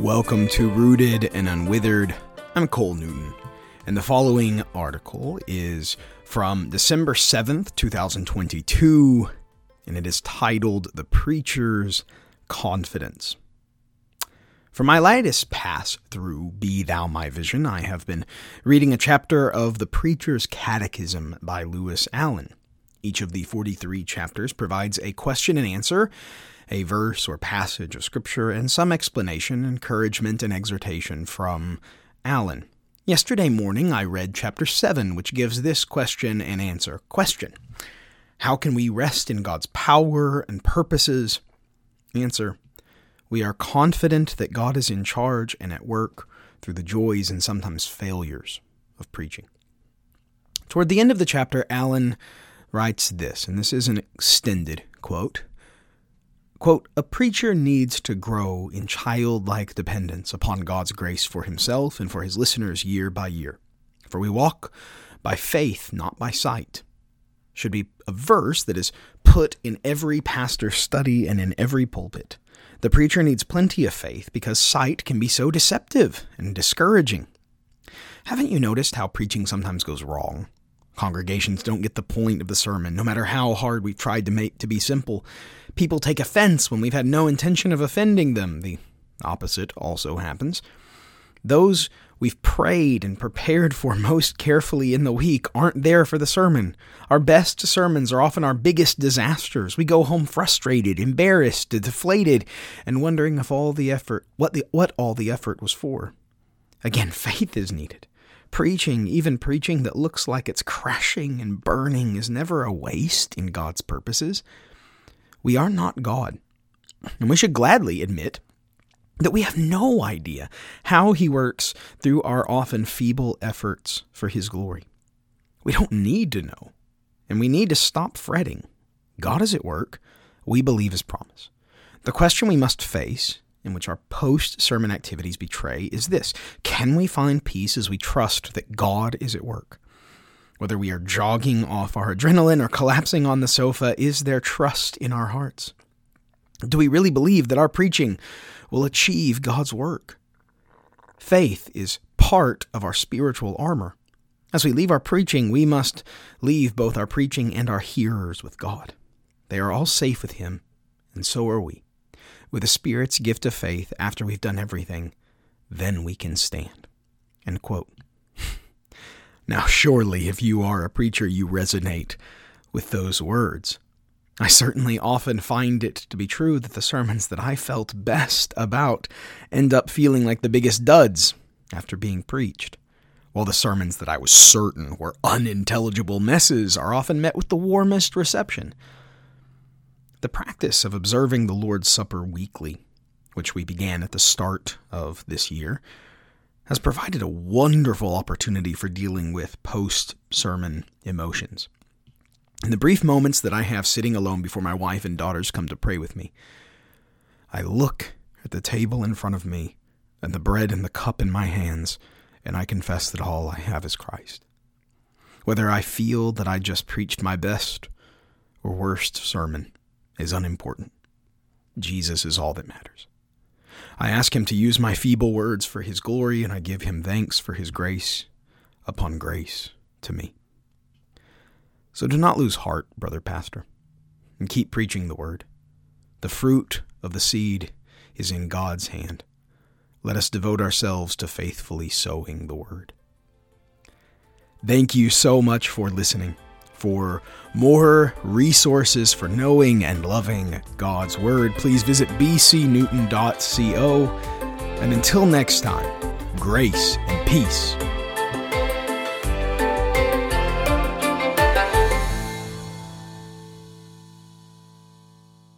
Welcome to Rooted and Unwithered. I'm Cole Newton, and the following article is from December 7th, 2022, and it is titled The Preacher's Confidence. For my latest pass through Be Thou My Vision, I have been reading a chapter of The Preacher's Catechism by Lewis Allen. Each of the 43 chapters provides a question and answer a verse or passage of Scripture, and some explanation, encouragement, and exhortation from Allen. Yesterday morning I read chapter 7, which gives this question and answer. Question How can we rest in God's power and purposes? Answer We are confident that God is in charge and at work through the joys and sometimes failures of preaching. Toward the end of the chapter, Allen writes this, and this is an extended quote. Quote, a preacher needs to grow in childlike dependence upon God's grace for himself and for his listeners year by year. For we walk by faith, not by sight. Should be a verse that is put in every pastor's study and in every pulpit. The preacher needs plenty of faith because sight can be so deceptive and discouraging. Haven't you noticed how preaching sometimes goes wrong? Congregations don't get the point of the sermon, no matter how hard we've tried to make to be simple. People take offense when we've had no intention of offending them. The opposite also happens. Those we've prayed and prepared for most carefully in the week aren't there for the sermon. Our best sermons are often our biggest disasters. We go home frustrated, embarrassed, deflated, and wondering if all the effort what the what all the effort was for. Again, faith is needed. Preaching, even preaching that looks like it's crashing and burning, is never a waste in God's purposes. We are not God. And we should gladly admit that we have no idea how He works through our often feeble efforts for His glory. We don't need to know, and we need to stop fretting. God is at work. We believe His promise. The question we must face in which our post sermon activities betray is this Can we find peace as we trust that God is at work? Whether we are jogging off our adrenaline or collapsing on the sofa, is there trust in our hearts? Do we really believe that our preaching will achieve God's work? Faith is part of our spiritual armor. As we leave our preaching, we must leave both our preaching and our hearers with God. They are all safe with Him, and so are we with the Spirit's gift of faith after we've done everything, then we can stand. End quote. now, surely, if you are a preacher, you resonate with those words. I certainly often find it to be true that the sermons that I felt best about end up feeling like the biggest duds after being preached, while the sermons that I was certain were unintelligible messes are often met with the warmest reception. The practice of observing the Lord's Supper weekly, which we began at the start of this year, has provided a wonderful opportunity for dealing with post sermon emotions. In the brief moments that I have sitting alone before my wife and daughters come to pray with me, I look at the table in front of me and the bread and the cup in my hands, and I confess that all I have is Christ. Whether I feel that I just preached my best or worst sermon, is unimportant. Jesus is all that matters. I ask him to use my feeble words for his glory, and I give him thanks for his grace upon grace to me. So do not lose heart, brother pastor, and keep preaching the word. The fruit of the seed is in God's hand. Let us devote ourselves to faithfully sowing the word. Thank you so much for listening. For more resources for knowing and loving God's Word, please visit bcnewton.co. And until next time, grace and peace